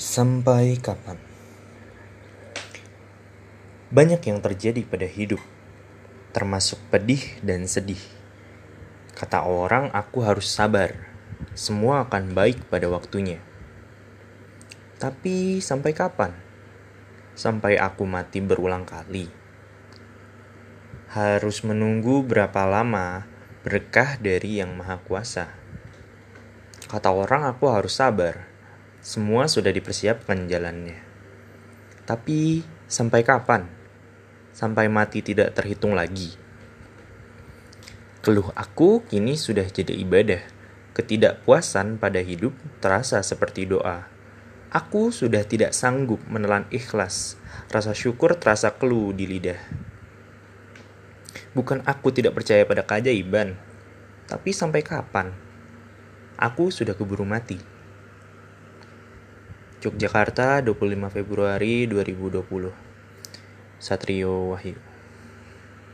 Sampai kapan? Banyak yang terjadi pada hidup, termasuk pedih dan sedih. Kata orang, aku harus sabar. Semua akan baik pada waktunya. Tapi sampai kapan? Sampai aku mati berulang kali. Harus menunggu berapa lama berkah dari Yang Maha Kuasa. Kata orang, aku harus sabar. Semua sudah dipersiapkan jalannya. Tapi sampai kapan? Sampai mati tidak terhitung lagi. Keluh aku kini sudah jadi ibadah. Ketidakpuasan pada hidup terasa seperti doa. Aku sudah tidak sanggup menelan ikhlas. Rasa syukur terasa keluh di lidah. Bukan aku tidak percaya pada keajaiban, tapi sampai kapan? Aku sudah keburu mati. Yogyakarta 25 Februari 2020 Satrio Wahyu